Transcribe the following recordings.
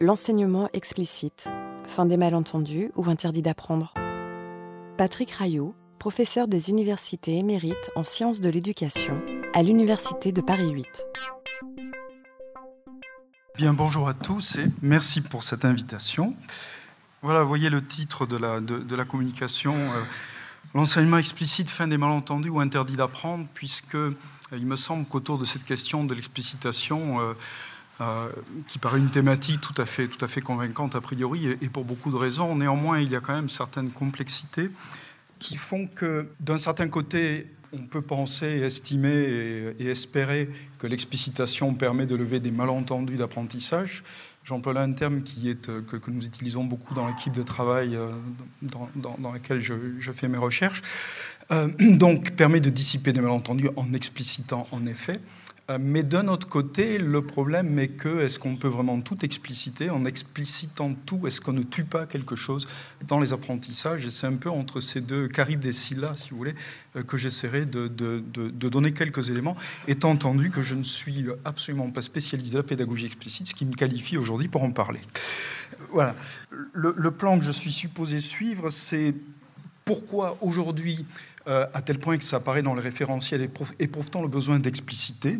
L'enseignement explicite, fin des malentendus ou interdit d'apprendre. Patrick Rayot, professeur des universités émérites en sciences de l'éducation à l'Université de Paris 8. Bien, bonjour à tous et merci pour cette invitation. Voilà, vous voyez le titre de la, de, la communication, euh, l'enseignement explicite, fin des malentendus ou interdit d'apprendre, puisque euh, il me semble qu'autour de cette question de l'explicitation, euh, euh, qui paraît une thématique tout à fait, tout à fait convaincante a priori, et, pour beaucoup de raisons. Néanmoins, il y a quand même certaines complexités qui font que, d'un certain côté, on peut penser, estimer et, espérer que l'explicitation permet de lever des malentendus d'apprentissage. J'emploie là un terme qui est, euh, que, nous utilisons beaucoup dans l'équipe de travail euh, dans, laquelle je, fais mes recherches. donc, permet de dissiper des malentendus en explicitant en effet. Euh, mais d'un autre côté, le problème est que est-ce qu'on peut vraiment tout expliciter En explicitant tout, est-ce qu'on ne tue pas quelque chose dans les apprentissages? Et c'est un peu entre ces deux caribes des Scylla, si vous voulez, euh, que j'essaierai de, donner quelques éléments, étant entendu que je ne suis absolument pas spécialiste de la pédagogie explicite, ce qui me qualifie aujourd'hui pour en parler. Voilà. le plan que je suis supposé suivre, c'est pourquoi aujourd'hui euh, à tel point que ça apparaît dans le référentiel, éprouve-t-on le besoin d'expliciter?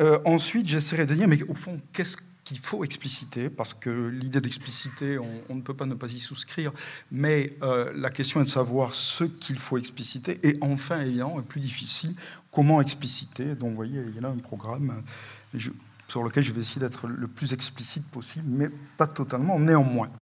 Euh, Ensuite, j'essaierai de dire, mais au fond, qu'est-ce qu'il faut expliciter, parce que l'idée d'expliciter, on, ne peut pas ne pas y souscrire, mais euh, la question est de savoir ce qu'il faut expliciter, et enfin, ayant plus difficile, comment expliciter? Donc, vous voyez, il y a là un programme sur lequel je vais essayer d'être le plus explicite possible, mais pas totalement, néanmoins.